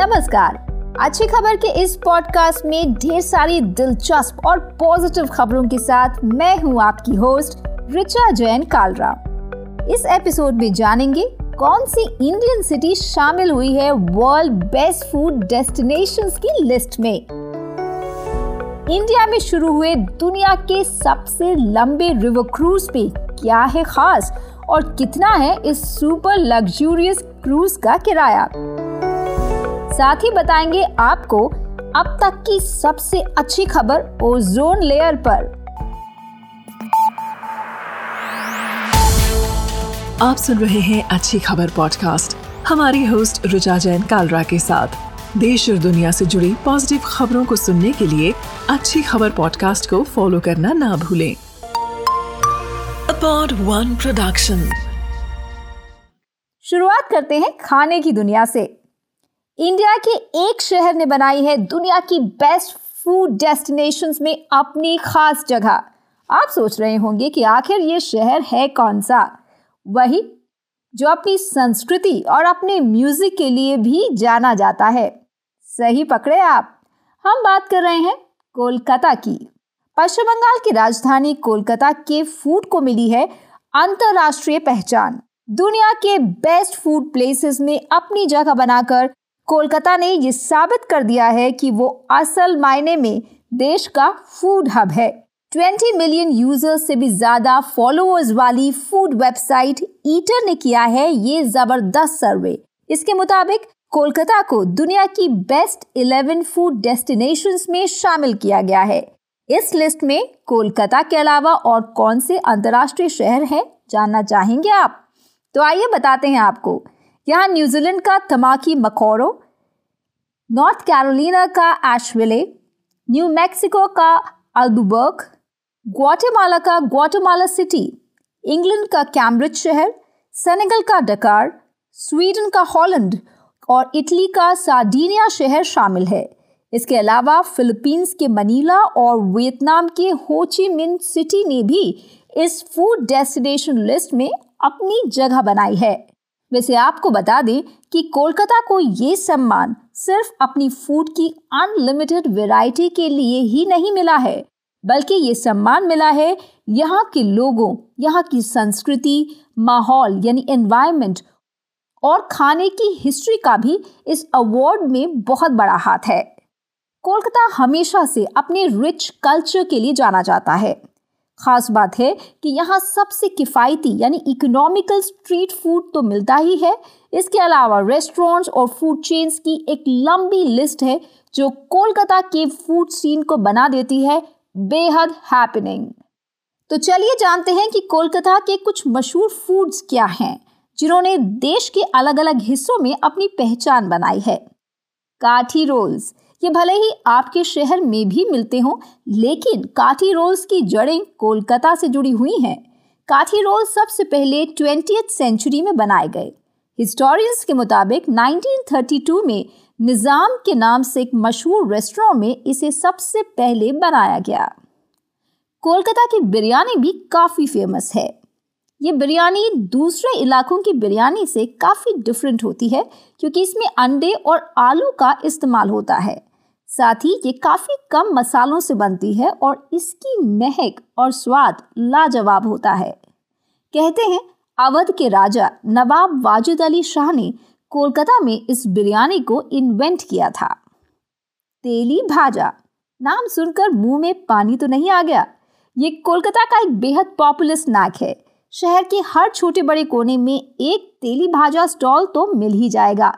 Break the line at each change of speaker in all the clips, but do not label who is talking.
नमस्कार। अच्छी खबर के इस पॉडकास्ट में ढेर सारी दिलचस्प और पॉजिटिव खबरों के साथ मैं हूँ आपकी होस्ट रिचा जैन कालरा। इस एपिसोड में जानेंगे कौन सी इंडियन सिटी शामिल हुई है वर्ल्ड बेस्ट फ़ूड डेस्टिनेशंस की लिस्ट में। इंडिया में शुरू हुए दुनिया के सबसे लंबे रिवर क्रूज पे क्या है खास और कितना है इस सुपर लग्जूरियस क्रूज का किराया? साथ ही बताएँगे आपको अब तक की सबसे अच्छी खबर ओजोन लेयर पर।
आप सुन रहे हैं अच्छी खबर पॉडकास्ट। हमारी होस्ट रुचा जैन कालरा के साथ। देश और दुनिया से जुड़ी पॉजिटिव खबरों को सुनने के लिए अच्छी खबर पॉडकास्ट को फॉलो करना ना भूलें। अपॉड वन प्रोडक्शन।
शुरुआत करते हैं खाने की दुनिया से। इंडिया के एक शहर ने बनाई है दुनिया की बेस्ट फ़ूड डेस्टिनेशंस में अपनी खास जगह। आप सोच रहे होंगे कि आखिर ये शहर है कौन सा? वही जो अपनी संस्कृति और अपने म्यूज़िक के लिए भी जाना जाता है। सही पकड़े आप। हम बात कर रहे हैं कोलकाता की। पश्चिम बंगाल की राजधानी कोलकाता के फ़ूड को मिली है अंतरराष्ट्रीय पहचान। दुनिया के बेस्ट फ़ूड प्लेसेस में अपनी जगह बनाकर कोलकाता ने ये साबित कर दिया है कि वो असल मायने में देश का फ़ूड हब है। 20 मिलियन यूज़र्स से भी ज़्यादा फॉलोअर्स वाली फ़ूड वेबसाइट ईटर ने किया है ये ज़बरदस्त सर्वे। इसके मुताबिक कोलकाता को दुनिया की बेस्ट 11 फ़ूड डेस्टिनेशंस में शामिल किया गया है। इस लिस्ट में कोलकाता के अलावा और कौन से अंतर्राष्ट्रीय शहर हैं, जानना चाहेंगे आप? तो आइए बताते हैं आपको यहाँ न्यूजीलैंड का तमाकी मकोरो, नॉर्थ कैरोलिना का एशविले, न्यू मैक्सिको का अल्बुबर्ग ग्वाटेमाला का ग्वाटेमाला सिटी, इंग्लैंड का कैम्ब्रिज शहर, सेनेगल का डकार, स्वीडन का हॉलैंड और इटली का सार्डिनिया शहर शामिल है। इसके अलावा फिलीपींस के मनीला और वियतनाम के होची मिन सिटी ने भी इस फ़ूड डेस्टिनेशन लिस्ट में अपनी जगह बनाई है। वैसे आपको बता दें कि कोलकाता को ये सम्मान सिर्फ़ अपनी फ़ूड की अनलिमिटेड वैरायटी के लिए ही नहीं मिला है, बल्कि ये सम्मान मिला है यहाँ के लोगों, यहाँ की संस्कृति, माहौल यानी एनवायरनमेंट और खाने की हिस्ट्री का भी इस अवार्ड में बहुत बड़ा हाथ है। कोलकाता हमेशा से अपने रिच कल्चर के लिए जाना जाता है। खास बात है कि यहाँ सबसे किफ़ायती यानी इकोनॉमिकल स्ट्रीट फ़ूड तो मिलता ही है। इसके अलावा रेस्टोरेंट्स और फ़ूड चेन्स की एक लंबी लिस्ट है जो कोलकाता के फ़ूड सीन को बना देती है। बेहद हैपनिंग तो चलिए जानते हैं कि कोलकाता के कुछ मशहूर फूड्स क्या हैं, जिन्होंने देश के अलग अलग हिस्सों में अपनी पहचान बनाई है। काठी रोल्स ये भले ही आपके शहर में भी मिलते हों, लेकिन काठी रोल्स की जड़ें कोलकाता से जुड़ी हुई हैं। काठी रोल सबसे पहले ट्वेंटी सेंचुरी में बनाए गए। हिस्टोरियंस के मुताबिक 1932 में निज़ाम के नाम से एक मशहूर रेस्टोरेंट में इसे सबसे पहले बनाया गया। कोलकाता की बिरयानी भी काफ़ी फ़ेमस है। ये बिरयानी दूसरे इलाकों की बिरयानी से काफ़ी डिफरेंट होती है, क्योंकि इसमें अंडे और आलू का इस्तेमाल होता है। साथ ही ये काफ़ी कम मसालों से बनती है और इसकी महक और स्वाद लाजवाब होता है। कहते हैं, अवध के राजा नवाब वाजिद अली शाह ने कोलकाता में इस बिरयानी को इन्वेंट किया था। तेली भाजा, नाम सुनकर मुँह में पानी तो नहीं आ गया। ये कोलकाता का एक बेहद पॉपुलर स्नैक है। शहर के हर छोटे बड़े कोने में एक तेली भाजा स्टॉल तो मिल ही जाएगा।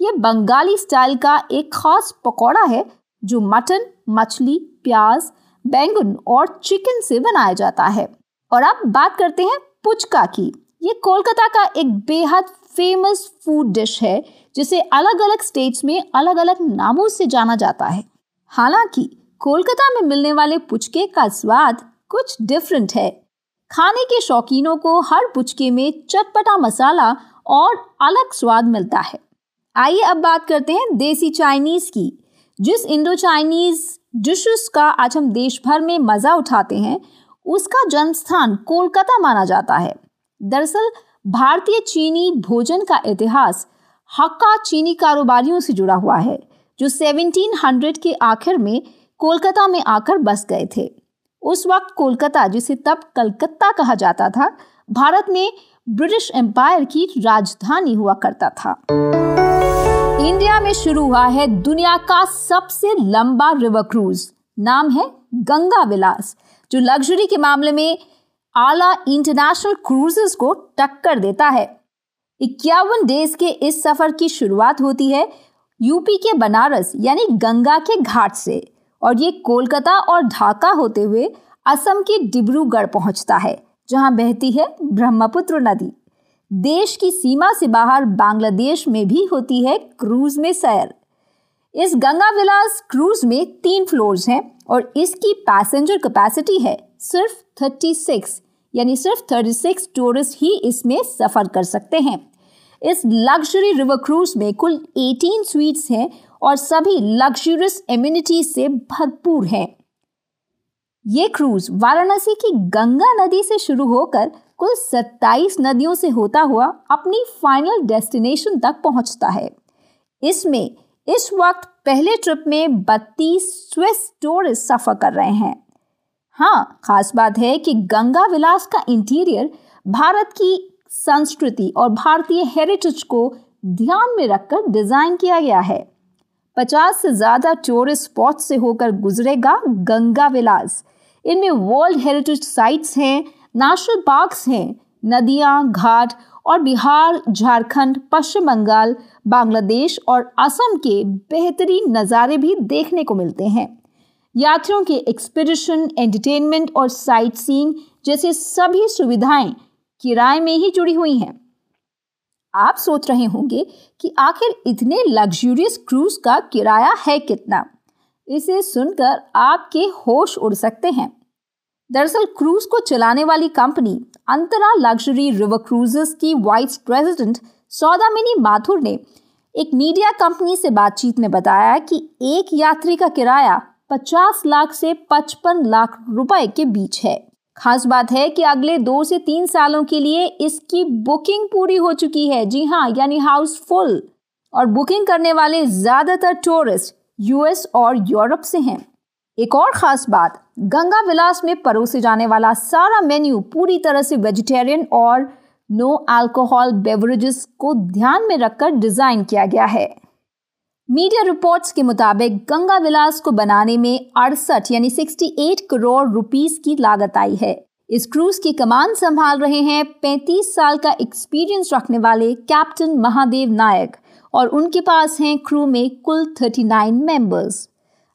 ये बंगाली स्टाइल का एक खास पकौड़ा है जो मटन, मछली, प्याज, बैंगन और चिकन से बनाया जाता है। और अब बात करते हैं पुचका की। ये कोलकाता का एक बेहद फ़ेमस फ़ूड डिश है, जिसे अलग अलग स्टेट्स में अलग अलग नामों से जाना जाता है। हालाँकि, कोलकाता में मिलने वाले पुचके का स्वाद कुछ डिफरेंट है। खाने के शौकीनों को हर पुचके में चटपटा मसाला और अलग स्वाद मिलता है। आइए अब बात करते हैं देसी चाइनीज़ की। जिस इंडो चाइनीज़ डिशेस का आज हम देश भर में मज़ा उठाते हैं, उसका जन्म स्थान कोलकाता माना जाता है। दरअसल, भारतीय चीनी भोजन का इतिहास हक्का चीनी कारोबारियों से जुड़ा हुआ है, जो 1700 के आखिर में कोलकाता में आकर बस गए थे। उस वक्त कोलकाता, जिसे तब कलकत्ता कहा जाता था, भारत में ब्रिटिश एम्पायर की राजधानी हुआ करता था। इंडिया में शुरू हुआ है दुनिया का सबसे लंबा रिवर क्रूज नाम है गंगा विलास, जो लग्जरी के मामले में आला इंटरनेशनल क्रूजेस को टक्कर देता है। इक्यावन डेज़ के इस सफ़र की शुरुआत होती है यूपी के बनारस, यानी गंगा के घाट से, और ये कोलकाता और ढाका होते हुए असम के डिब्रूगढ़ पहुँचता है, जहाँ बहती है ब्रह्मपुत्र नदी। देश की सीमा से बाहर बांग्लादेश में भी होती है क्रूज में सैर। इस गंगा विलास क्रूज में तीन फ्लोर्स हैं और इसकी पैसेंजर कैपेसिटी है सिर्फ़ 36 यानी सिर्फ़ 36 टूरिस्ट ही इसमें सफ़र कर सकते हैं। इस लग्जरी रिवर क्रूज में कुल 18 स्वीट्स हैं और सभी लग्जरियस एम्यूनिटीज से भरपूर हैं। ये क्रूज वाराणसी की गंगा नदी से शुरू होकर कुल 27 नदियों से होता हुआ अपनी फाइनल डेस्टिनेशन तक पहुँचता है। इसमें इस वक्त पहले ट्रिप में 32 स्विस टूरिस्ट सफ़र कर रहे हैं। हाँ खास बात है कि गंगा विलास का इंटीरियर भारत की संस्कृति और भारतीय हेरिटेज को ध्यान में रखकर डिज़ाइन किया गया है। पचास से ज़्यादा टूरिस्ट स्पॉट से होकर गुजरेगा गंगा विलास। इनमें वर्ल्ड हेरिटेज साइट्स हैं, नेशनल पार्क्स हैं, नदियाँ, घाट और बिहार, झारखंड, पश्चिम बंगाल, बांग्लादेश और असम के बेहतरीन नज़ारे भी देखने को मिलते हैं। यात्रियों के एक्सपीडिशन, एंटरटेनमेंट और साइट सीइंग जैसे सभी सुविधाएँ किराए में ही जुड़ी हुई हैं। आप सोच रहे होंगे कि आखिर इतने लग्जूरियस क्रूज का किराया है कितना? इसे सुनकर आपके होश उड़ सकते हैं। दरअसल क्रूज को चलाने वाली company Antara luxury river cruises की वाइस प्रेसिडेंट सौदामिनी माथुर ने एक मीडिया कंपनी से बातचीत में बताया कि एक यात्री का किराया 50 लाख से 55 लाख रुपए के बीच है। खास बात है कि अगले दो से तीन सालों के लिए इसकी बुकिंग पूरी हो चुकी है। जी हाँ यानी हाउस फुल और बुकिंग करने वाले ज़्यादातर टूरिस्ट यूएस और यूरोप से हैं। एक और खास बात, गंगा विलास में परोसे जाने वाला सारा मेन्यू पूरी तरह से वेजिटेरियन और नो अल्कोहल बेवरेजेस को ध्यान में रखकर डिज़ाइन किया गया है। मीडिया रिपोर्ट्स के मुताबिक गंगा विलास को बनाने में अड़सठ यानी 68 करोड़ रुपीस की लागत आई है। इस क्रूज की कमान संभाल रहे हैं 35 साल का एक्सपीरियंस रखने वाले कैप्टन महादेव नायक और उनके पास हैं क्रू में कुल 39 मेंबर्स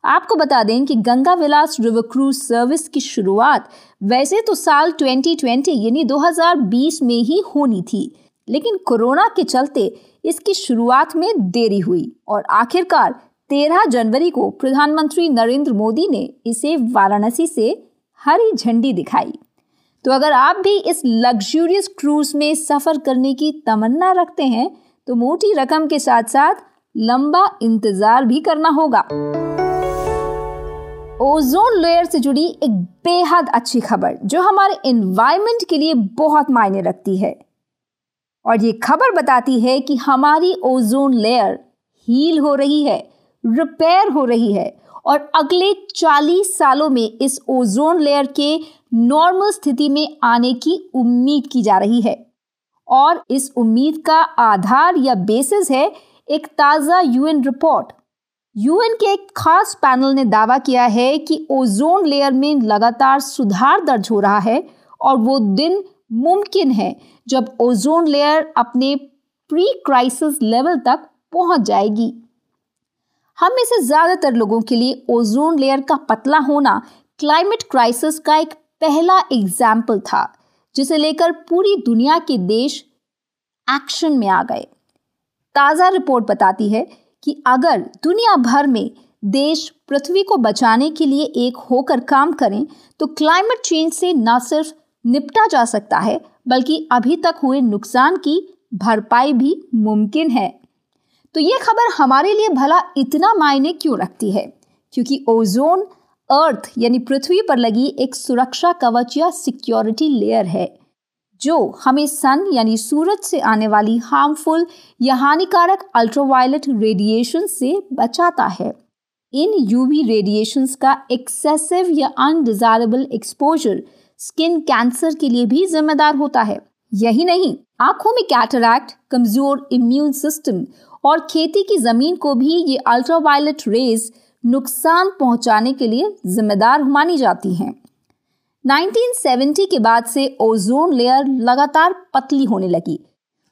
आपको बता दें कि Ganga Vilas river cruise service की शुरुआत वैसे तो साल 2020 यानी 2020 में ही होनी थी, लेकिन कोरोना के चलते इसकी शुरुआत में देरी हुई और आखिरकार 13 जनवरी को प्रधानमंत्री नरेंद्र मोदी ने इसे वाराणसी से हरी झंडी दिखाई। तो अगर आप भी इस लग्जूरियस क्रूज में सफ़र करने की तमन्ना रखते हैं तो मोटी रकम के साथ साथ लंबा इंतज़ार भी करना होगा। ओजोन लेयर से जुड़ी एक बेहद अच्छी खबर, जो हमारे इन्वायरमेंट के लिए बहुत मायने रखती है। और ये खबर बताती है कि हमारी ओजोन लेयर हील हो रही है रिपेयर हो रही है और अगले 40 सालों में इस ओजोन लेयर के नॉर्मल स्थिति में आने की उम्मीद की जा रही है। और इस उम्मीद का आधार या बेसिस है एक ताज़ा यूएन रिपोर्ट यूएन के एक खास पैनल ने दावा किया है कि ओजोन लेयर में लगातार सुधार दर्ज हो रहा है और वो दिन मुमकिन है जब ओजोन लेयर अपने प्री क्राइसिस लेवल तक पहुँच जाएगी। हम में से ज़्यादातर लोगों के लिए ओजोन लेयर का पतला होना क्लाइमेट क्राइसिस का एक पहला एग्ज़ाम्पल था, जिसे लेकर पूरी दुनिया के देश एक्शन में आ गए। ताज़ा रिपोर्ट बताती है कि अगर दुनिया भर में देश पृथ्वी को बचाने के लिए एक होकर काम करें तो क्लाइमेट चेंज से न सिर्फ़ निपटा जा सकता है, बल्कि अभी तक हुए नुकसान की भरपाई भी मुमकिन है। तो ये खबर हमारे लिए भला इतना मायने क्यों रखती है? क्योंकि ओजोन अर्थ, यानी पृथ्वी पर लगी एक सुरक्षा कवच या सिक्योरिटी लेयर है, जो हमें सन, यानी सूरज से आने वाली हार्मफुल या हानिकारक अल्ट्रावायलेट रेडिएशन से बचाता है। इन यूवी रेडिएशंस का एक्सेसिव या अनडिजायरेबल एक्सपोजर स्किन कैंसर के लिए भी जिम्मेदार होता है। यही नहीं, आँखों में कैटरैक्ट, कमज़ोर इम्यून सिस्टम और खेती की ज़मीन को भी ये अल्ट्रावायलेट रेज नुकसान पहुँचाने के लिए जिम्मेदार मानी जाती हैं। 1970 के बाद से ओजोन लेयर लगातार पतली होने लगी,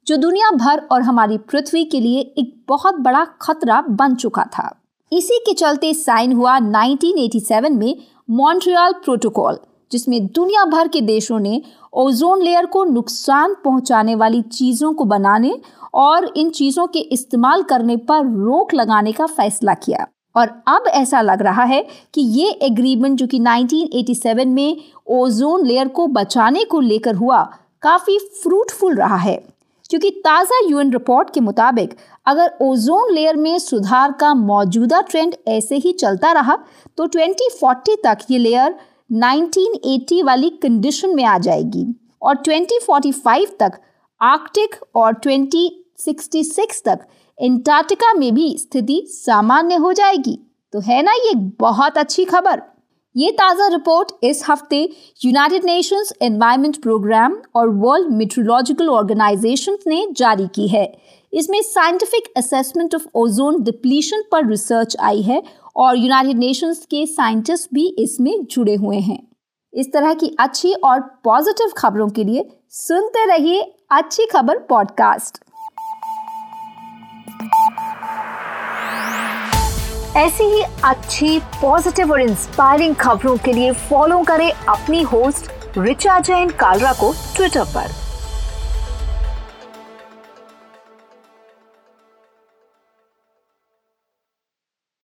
जो दुनिया भर और हमारी पृथ्वी के लिए एक बहुत बड़ा खतरा बन चुका था। इसी के चलते साइन हुआ 1987 में मॉन्ट्रियल प्रोटोकॉल जिसमें दुनिया भर के देशों ने ओजोन लेयर को नुकसान पहुँचाने वाली चीज़ों को बनाने और इन चीज़ों के इस्तेमाल करने पर रोक लगाने का फैसला किया। और अब ऐसा लग रहा है कि ये एग्रीमेंट जो कि 1987 में ओजोन लेयर को बचाने को लेकर हुआ, काफ़ी फ्रूटफुल रहा है। क्योंकि ताज़ा यूएन रिपोर्ट के मुताबिक, अगर ओजोन लेयर में सुधार का मौजूदा ट्रेंड ऐसे ही चलता रहा तो 2040 तक ये लेयर 1980 वाली कंडीशन में आ जाएगी। और 2045 तक आर्कटिक और 2066 तक एंटार्क्टिका में भी स्थिति सामान्य हो जाएगी। तो है ना ये बहुत अच्छी खबर। ये ताज़ा रिपोर्ट इस हफ़्ते यूनाइटेड नेशंस एनवायरमेंट प्रोग्राम और वर्ल्ड मेट्रोलॉजिकल ऑर्गेनाइजेशन ने जारी की है। इसमें scientific assessment of ozone depletion पर रिसर्च आई है और यूनाइटेड नेशंस के साइंटिस्ट भी इसमें जुड़े हुए हैं। इस तरह की अच्छी और पॉजिटिव खबरों के लिए सुनते रहिए अच्छी खबर पॉडकास्ट ऐसी ही अच्छी पॉजिटिव और इंस्पायरिंग खबरों के लिए फॉलो करें अपनी होस्ट रिचा जैन कालरा को ट्विटर पर।